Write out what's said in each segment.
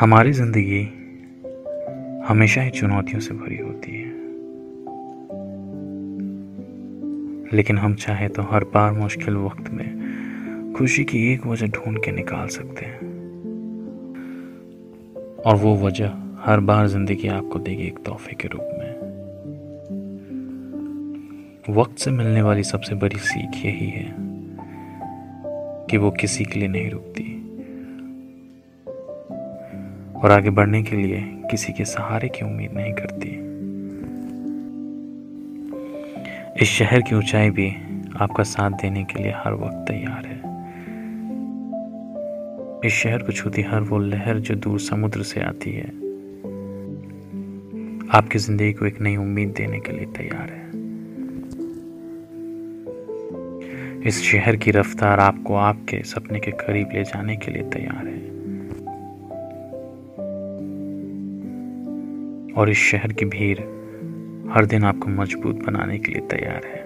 हमारी ज़िंदगी हमेशा ही चुनौतियों से भरी होती है। लेकिन हम चाहे तो हर बार मुश्किल वक्त में खुशी की एक वजह ढूंढ के निकाल सकते हैं। और वो वजह हर बार ज़िंदगी आपको देगी एक तोहफे के रूप में। वक्त से मिलने वाली सबसे बड़ी सीख यही है कि वो किसी के लिए नहीं रुकती। और आगे बढ़ने के लिए किसी के सहारे की उम्मीद नहीं करती। इस शहर की ऊंचाई भी आपका साथ देने के लिए हर वक्त तैयार है। इस शहर को छूती हर वो लहर जो दूर समुद्र से आती है। आपकी ज़िंदगी को एक नई उम्मीद देने के लिए तैयार है। इस शहर की रफ्तार आपको आपके सपने के करीब ले जाने के लिए तैयार है। और इस शहर की भीड़ हर दिन आपको मज़बूत बनाने के लिए तैयार है।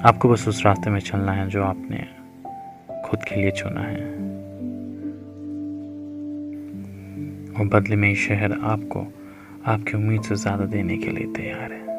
आपको बस उस रास्ते में चलना है जो आपने खुद के लिए चुना है। और बदले में ये शहर आपको आपकी उम्मीद से ज़्यादा देने के लिए तैयार है।